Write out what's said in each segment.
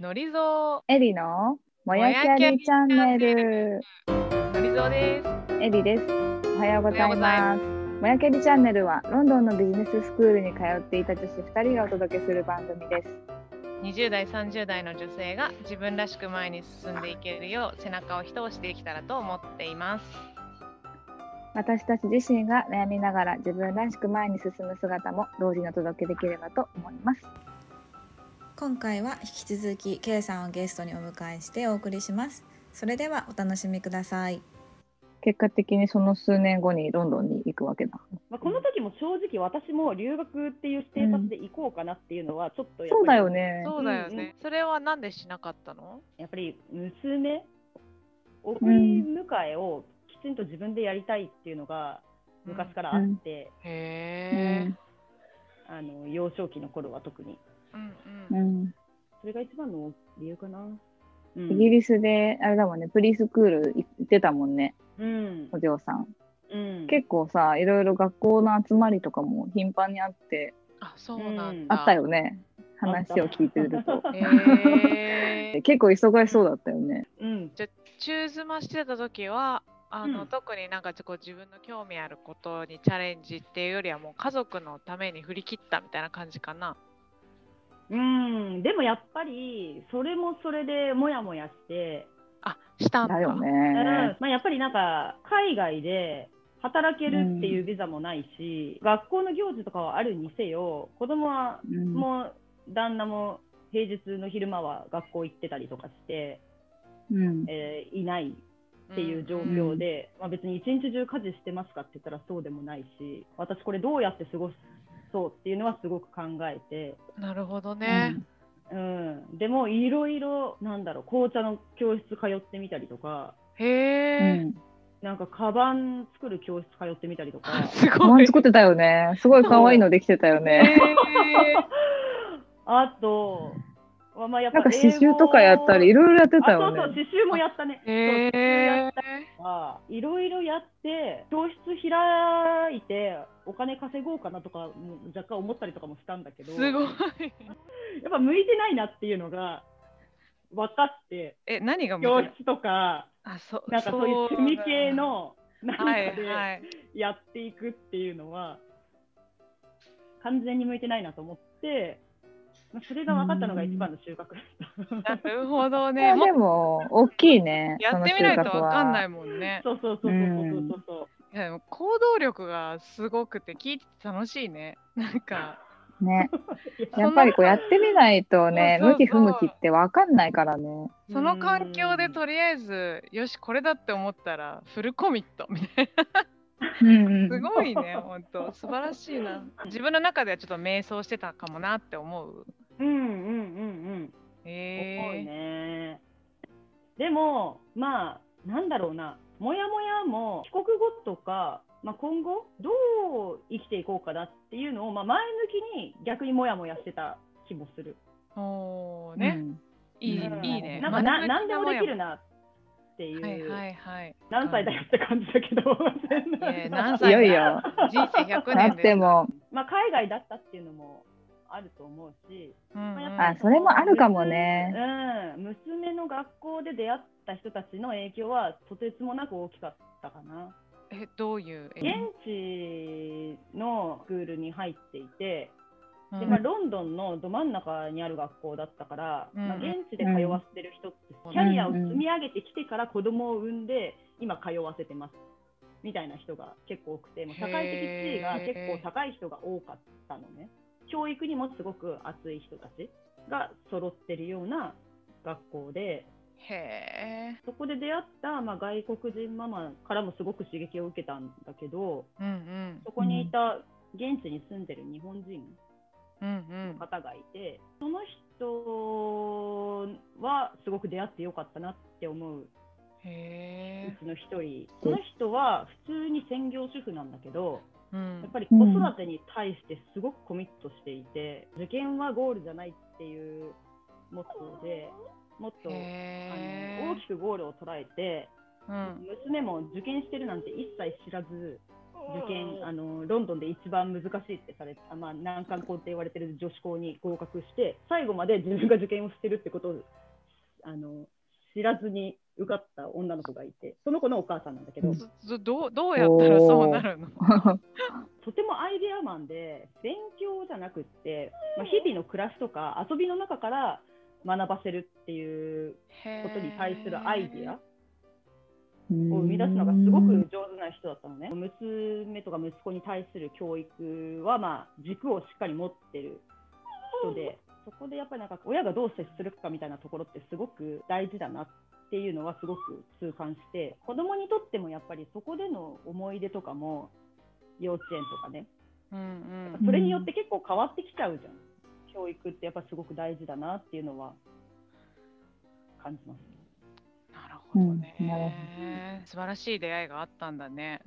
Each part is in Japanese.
のりぞエリのもやきゃりチャンネル。う、のりぞうです。エリです。おはようございおはようございます。もやきゃりチャンネルはロンドンのビジネススクールに通っていた女子2人がお届けする番組です。20代、30代の女性が自分らしく前に進んでいけるよう背中を一押しできたらと思っています。私たち自身が悩みながら自分らしく前に進む姿も同時にお届けできればと思います。今回は引き続き K さんをゲストにお迎えしてお送りしますそれではお楽しみください結果的にその数年後にロンドンに行くわけだ。まあ、この時も正直私も留学っていうステータスで行こうかなっていうのはちょっとやっぱりそうだよね。そうだようんうね。それはなんでしなかったの？やっぱり娘送り迎えをきちんと自分でやりたいっていうのが昔からあって、うへえ。ん。あの幼少期の頃は特にうんううん。ん。それが一番の理由かな。うんイギリスで、あれだもんね、プリスクール行ってたもんね、うんお嬢さん。うん、結構さ、いろいろ学校の集まりとかも頻繁にあって、あ、そうなん。あったよね。話を聞いてると。へえ。結構忙しそうだったよね。うん、じゃあ中妻してた時はあの、うん特になんかこう自分の興味あることにチャレンジっていうよりはもう家族のために振り切ったみたいな感じかな。うん、でもやっぱりそれもそれでもやもやして、あしたんだ。だようんね。まあ、やっぱりなんか海外で働けるっていうビザもないし、学校の行事とかはあるにせよ子供はうんもう旦那も平日の昼間は学校行ってたりとかして、うん。えーいないっていう状況で、まあ、別に一日中家事してますかって言ったらそうでもないし私これどうやって過ごそうっていうのはすごく考えて、なるほどね。うん、でもいろいろなんだろう紅茶の教室通ってみたりとかへうえ、ん。なんかカバン作る教室通ってみたりとか。すカごい。バン作ってたよね。すごい可愛いのできてたよへね。あと、まあまあやっぱなんか刺繍とかやったり、いろいろやってたよあそうそう、ね。刺繍もやったね。いろいろやって、教室開いて、お金稼ごうかなとかも若干思ったりとかもしたんだけど、すごい。やっぱ向いてないなっていうのが分かって、え、何が教室とか、あ、そう。なんかそういう趣味系の何かはいではい。やっていくっていうのは、完全に向いてないなと思って、まあそれが分かったのが一番の収穫だった。なるほどいね。でも、大きいね。やってみないとわかんないもんね。そうそうそうそうそうそう。いやでも行動力がすごくて聞いてて楽しいね。なんか。ね。いやっぱりこうやってみないとね、向き不向きってわかんないからね。その環境でとりあえずよしこれだって思ったらフルコミットみたいうんなすごいね本当素晴らしいな。自分の中ではちょっと迷走してたかもなって思う。うんうんうんうん。へ重いえね。でも、まあ、なんだろうな、もやもやも帰国後とか、まあ、今後、どう生きていこうかなっていうのを、まあ、前向きに逆にもやもやしてた気もする。おーね、うん。いい、うんいいね。なんかでもできるななっていう、はいはいはい。何歳だよって感じだけど、いや何歳いよ。いよ人生100だっ年まあ、海外だったっていうのもあると思うし、うんうんまあやっぱりあ、それもあるかもね。うん、娘の学校で出会った人たちの影響はとてつもなく大きかったかな。えどういうえ現地のスクールに入っていて、うんでまあ、ロンドンのど真ん中にある学校だったから、うん。まあ、現地で通わせてる人ってうん。キャリアを積み上げてきてから子供を産んで今通わせてますみたいな人が結構多くてもう社会的地位が結構高い人が多かったのね。教育にもすごく熱い人たちが揃ってるような学校でへえそこで出会った、まあ、外国人ママからもすごく刺激を受けたんだけどうんうん。そこにいた現地に住んでる日本人の方がいて、その人はすごく出会ってよかったなって思う。うちの一人、その人は普通に専業主婦なんだけど、うん。やっぱり子育てに対してすごくコミットしていて、受験はゴールじゃないっていうモットーでもっとあの大きくゴールを捉えてうん。娘も受験してるなんて一切知らず受験あのロンドンで一番難しいってされあまあ、難関校って言われてる女子校に合格して最後まで自分が受験をしてるってことをあの知らずに受かった女の子がいてその子のお母さんなんだけど、どどうどうやったらそうなるの？とてもアイデアマンで勉強じゃなくって、まあ、日々の暮らしとか遊びの中から学ばせるっていうことに対するアイデアを生み出すのがすごく上手な人だったのね。娘とか息子に対する教育は、まあ、軸をしっかり持ってる人で、そこでやっぱりなんか親がどう接するかみたいなところってすごく大事だなっていうのはすごく痛感して、子供にとってもやっぱりそこでの思い出とかも幼稚園とかね、うんうんそれによって結構変わってきちゃうじゃん。教育ってやっぱすごく大事だなっていうのは感じます。なるほどね、うん素晴らしい出会いがあったんだね。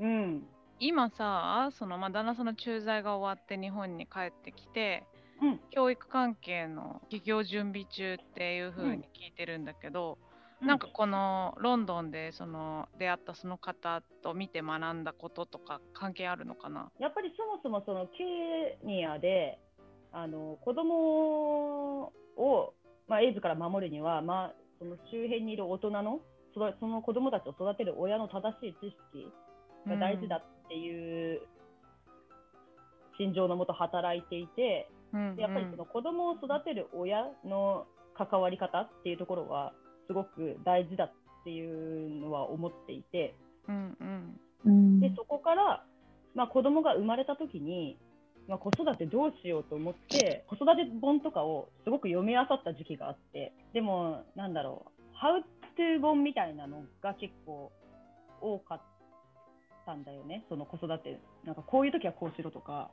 うん。今さその、まあ、旦那さんの駐在が終わって日本に帰ってきてうん。教育関係の企業準備中っていう風に聞いてるんだけど、なんかこのロンドンでその出会ったその方と見て学んだこととか関係あるのかな？やっぱりそもそもそのケニアであの子供を、まあ、エイズから守るには、まあ、その周辺にいる大人の育その子供たちを育てる親の正しい知識が大事だっていう心情のもと働いていて、うんでやっぱりその子供を育てる親の関わり方っていうところはすごく大事だっていうのは思っていて。うんうん。うん。でそこから、まあ、子供が生まれた時に、まあ、子育てどうしようと思って子育て本とかをすごく読み漁った時期があってでもなんだろう「How to 本」みたいなのが結構多かったんだよねその子育て。なんかこういう時はこうしろとか。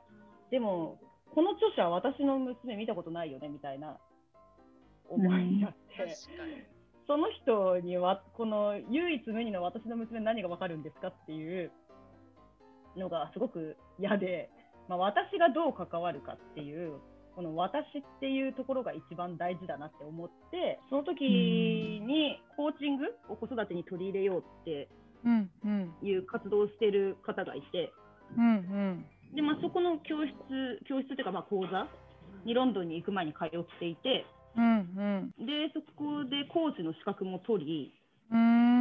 でもこの著者は私の娘見たことないよねみたいな思いになって。確かに。その人にはこの唯一無二の私の娘に何が分かるんですかっていうのがすごく嫌で、まあ、私がどう関わるかっていうこの私っていうところが一番大事だなって思ってその時にコーチングを子育てに取り入れようっていう活動をしている方がいてうんうん。で、まあ、そこの教室教室というかまあ講座にロンドンに行く前に通っていてうんうん。でそこでコーチの資格も取りうーん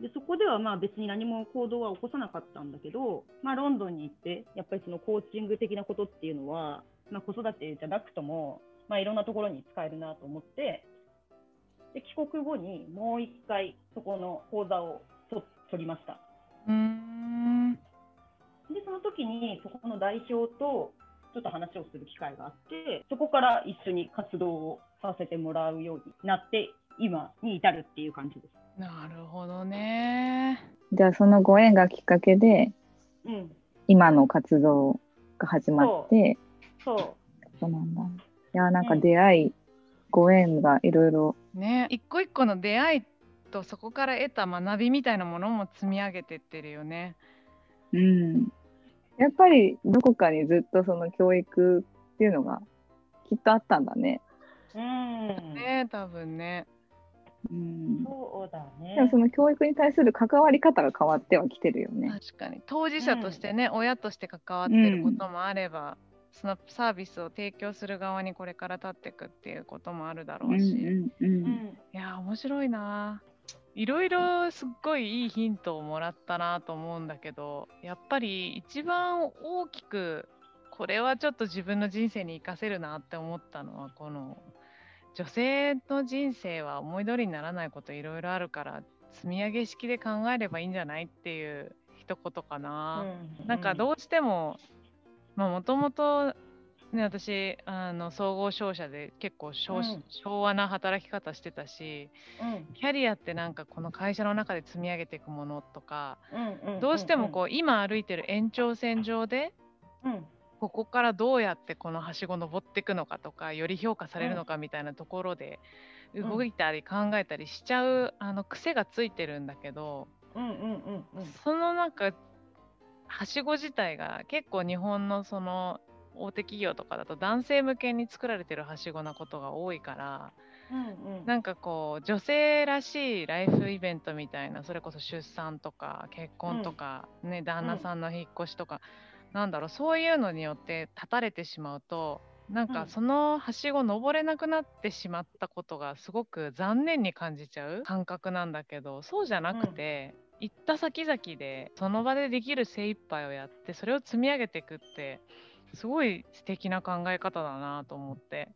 でそこではまあ別に何も行動は起こさなかったんだけど、まあ、ロンドンに行ってやっぱりそのコーチング的なことっていうのは、まあ、子育てじゃなくとも、まあ、いろんなところに使えるなと思ってで帰国後にもう一回そこの講座をと取りました。うーん。でその時にそこの代表とちょっと話をする機会があってそこから一緒に活動をさせてもらうようになって今に至るっていう感じです。なるほどね。じゃあそのご縁がきっかけでうん、今の活動が始まってそう。そう。なんだ。いやなんか出会い、ご縁がいろいろ。ね。一個一個の出会いとそこから得た学びみたいなものも積み上げてってるよね。うん。やっぱりどこかにずっとその教育っていうのがきっとあったんだね。うん。ね多分ね。うん、そうだね。でもその教育に対する関わり方が変わってはきてるよね。確かに。当事者としてね、親として関わってることもあれば、そのサービスを提供する側にこれから立っていくっていうこともあるだろうんうし、うんううんん、いやー面白いな。いろいろすっごいいいヒントをもらったなと思うんだけどやっぱり一番大きくこれはちょっと自分の人生に活かせるなって思ったのはこの女性の人生は思い通りにならないこといろいろあるから積み上げ式で考えればいいんじゃないっていう一言かな。なんかどうしてももともとね私あの総合商社で結構昭,、うん。昭和な働き方してたしうん。キャリアってなんかこの会社の中で積み上げていくものとかうんうんどうしてもこう今歩いてる延長線上でうんうんここからどうやってこのはしご登っていくのかとかより評価されるのかみたいなところでん。動いたり考えたりしちゃうあの癖がついてるんだけど、うんうんうんうん。そのなんかはしご自体が結構日本のその大手企業とかだと男性向けに作られてるはしごなことが多いからうんうん。なんかこう女性らしいライフイベントみたいなそれこそ出産とか結婚とか、ね旦那さんの引っ越しとか、なんだろうそういうのによって立たれてしまうとなんかうん。そのはしご登れなくなってしまったことがすごく残念に感じちゃう感覚なんだけどそうじゃなくて、行った先々でその場でできる精一杯をやってそれを積み上げていくってすごい素敵な考え方だなと思って。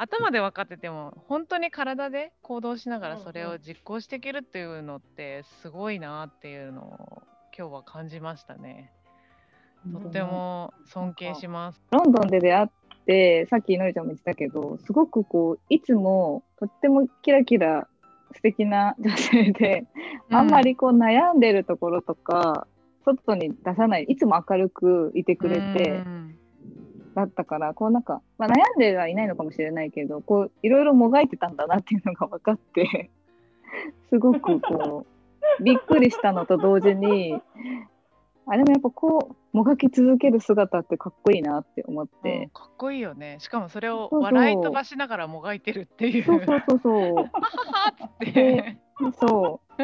頭で分かってても本当に体で行動しながらうんうん。それを実行していけるっていうのってすごいなっていうのを今日は感じましたね。とっても尊敬します。ロンドンで出会って、さっきのりちゃんも言ってたけど、すごくこう、いつもとってもキラキラ素敵な女性で、あんまりこう悩んでるところとか、外に出さない、いつも明るくいてくれて、うん。だったから、こうなんか、まあ、悩んではいないのかもしれないけど、こう、いろいろもがいてたんだなっていうのが分かって、すごくこう、びっくりしたのと同時に、あれもやっぱこう、もがき続ける姿ってかっこいいなって思っうんて、かっこいいよね。しかもそれを笑い飛ばしながらもがいてるっていう。そうそうそうそう。ってそう。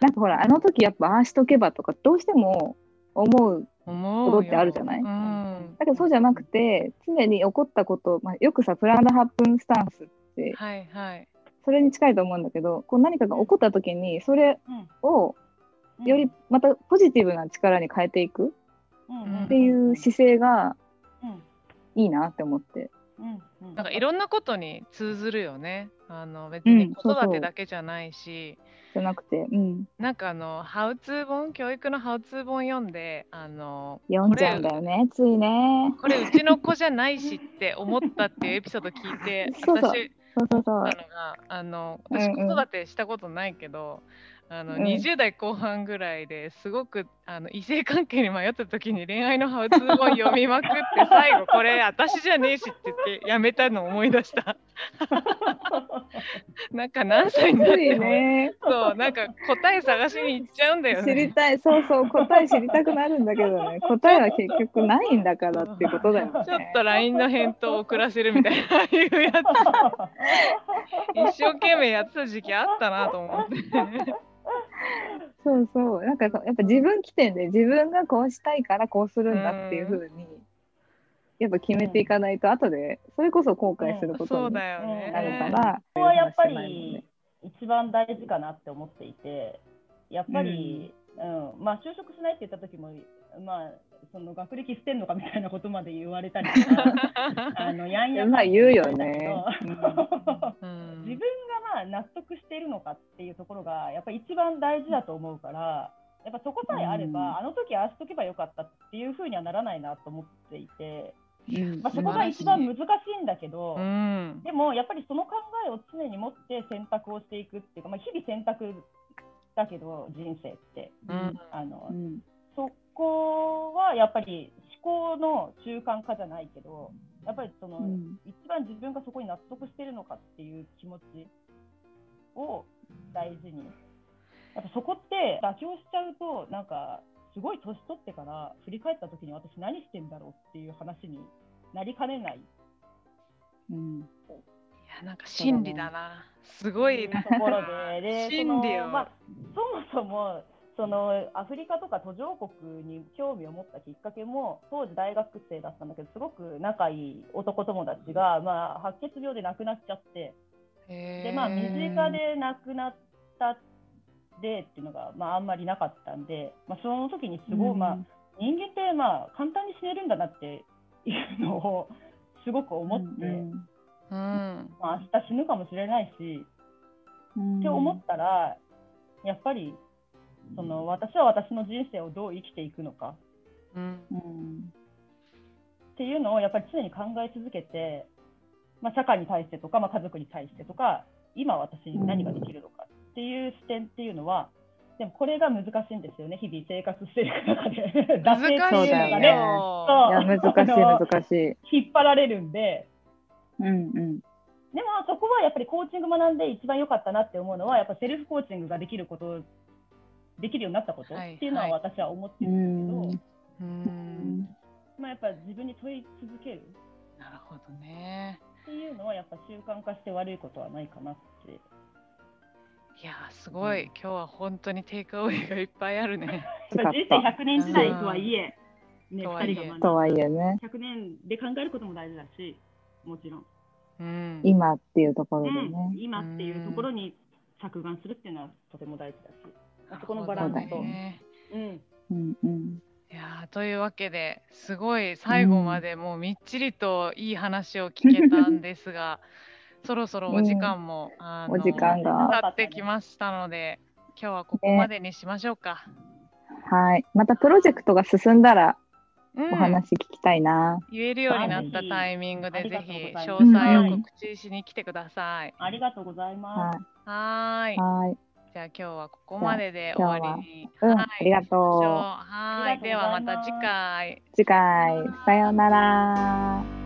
なんかほら、あの時やっぱああしとけばとか、どうしても思う。ことってあるじゃない？うんだけどそうじゃなくて、常に起こったこと、まあ、よくさ、プランド8分スタンスって、はいはい。それに近いと思うんだけど、こう何かが起こった時に、それをうんよりまたポジティブな力に変えていくうんうん。っていう姿勢がうん。いいなって思って。うんうん。なんかいろんなことに通ずるよね。あの別うんに子そうそう。育てだけじゃないし、じゃなくて、うん。なんかあのハウツー本教育のハウツー本読んであの読んじゃうんだよね、ついね。これうちの子じゃないしって思ったっていうエピソード聞いて そうそう。私そうそうそう。思ったのがあの私うんうん。子育てしたことないけど、あのうん20代後半ぐらいですごくあの異性関係に迷った時に恋愛のハウツー本読みまくって最後これ私じゃねえしって言ってやめたのを思い出した。なんか何歳になっても、ね。そうなんか答え探しに行っちゃうんだよね。知りたい、そうそう、答え知りたくなるんだけどね、答えは結局ないんだからっていうことだよね。ちょっと LINE の返答を遅らせるみたいないうやつ一生懸命やってた時期あったなと思って。そうそう、なんかやっぱ自分起点で自分がこうしたいからこうするんだっていうふうに、やっぱ決めていかないと、後でそれこそ後悔することになるね。から、ここはやっぱりね一番大事かなって思っていて、やっぱり、うん。まあ、就職しないって言った時も、まあ、その学歴捨てんのかみたいなことまで言われたりとか、あのやんやまあ言うよね。うん。自分がまあ納得しているのかっていうところがやっぱり一番大事だと思うからやっぱそこさえあれば、うん。あの時ああしとけばよかったっていうふうにはならないなと思っていて、うんまあ、そこが一番難しいんだけど、うん。でもやっぱりその考えを常に持って選択をしていくっていうか、まあ、日々選択だけど人生って。うん。あの、うん。そこはやっぱり思考の中間化じゃないけどやっぱりその、うん。一番自分がそこに納得してるのかっていう気持ちを大事に。やっぱそこって妥協しちゃうとなんかすごい年取ってから振り返った時に私何してんだろうっていう話になりかねない。うん。いやなんか真理だな。すごい。なところで。で真理を。まあ、そもそもそのアフリカとか途上国に興味を持ったきっかけも当時大学生だったんだけどすごく仲いい男友達が、まあ、白血病で亡くなっちゃって。で、まあ、身近で亡くなった例っていうのが、まあ、あんまりなかったんで、まあ、その時にすごい、まあ、人間ってまあ簡単に死ねるんだなっていうのをすごく思って、うんうん。まあ、明日死ぬかもしれないし。うん。って思ったら、やっぱりその私は私の人生をどう生きていくのか。うんうん。っていうのをやっぱり常に考え続けて、まあ、社会に対してとか、まあ、家族に対してとか今私に何ができるのかっていう視点っていうのはでもこれが難しいんですよね日々生活していく中で難しい惰性っていうのがよ。ねいや難しい難しい。引っ張られるんでうんうんでもそこはやっぱりコーチング学んで一番良かったなって思うのはやっぱセルフコーチングができることできるようになったことはいっていうのははい私は思ってうるんですけど、んうん。まあ、やっぱ自分に問い続けるなるほどね。っていうのはやっぱ習慣化して悪いことはないかなって。いやーすごい、今日は本当にテイクアウェイがいっぱいあるね。やっぱ人生100年時代とはいえ、ね、とはいえ2人がと学はいえね、ん100年で考えることも大事だし、もちろん。うん、今っていうところでうんね。今っていうところに着眼するっていうのはとても大事だし、あそこのバランスと。ねうん、うんうん。いやーというわけですごい最後までもうみっちりといい話を聞けたんですが、そろそろお時間も、あのお時間が経ってきましたので今日はここまでにしましょうか。はい。またプロジェクトが進んだらうんお話聞きたいな。言えるようになったタイミングでぜひ詳細を告知しに来てください。ありがとうございまはす。はーいい。。はい。じゃあ今日はここまでで終わりに。うんはいありがとうしましょはーい。ありではまた次回。次回、さようなら。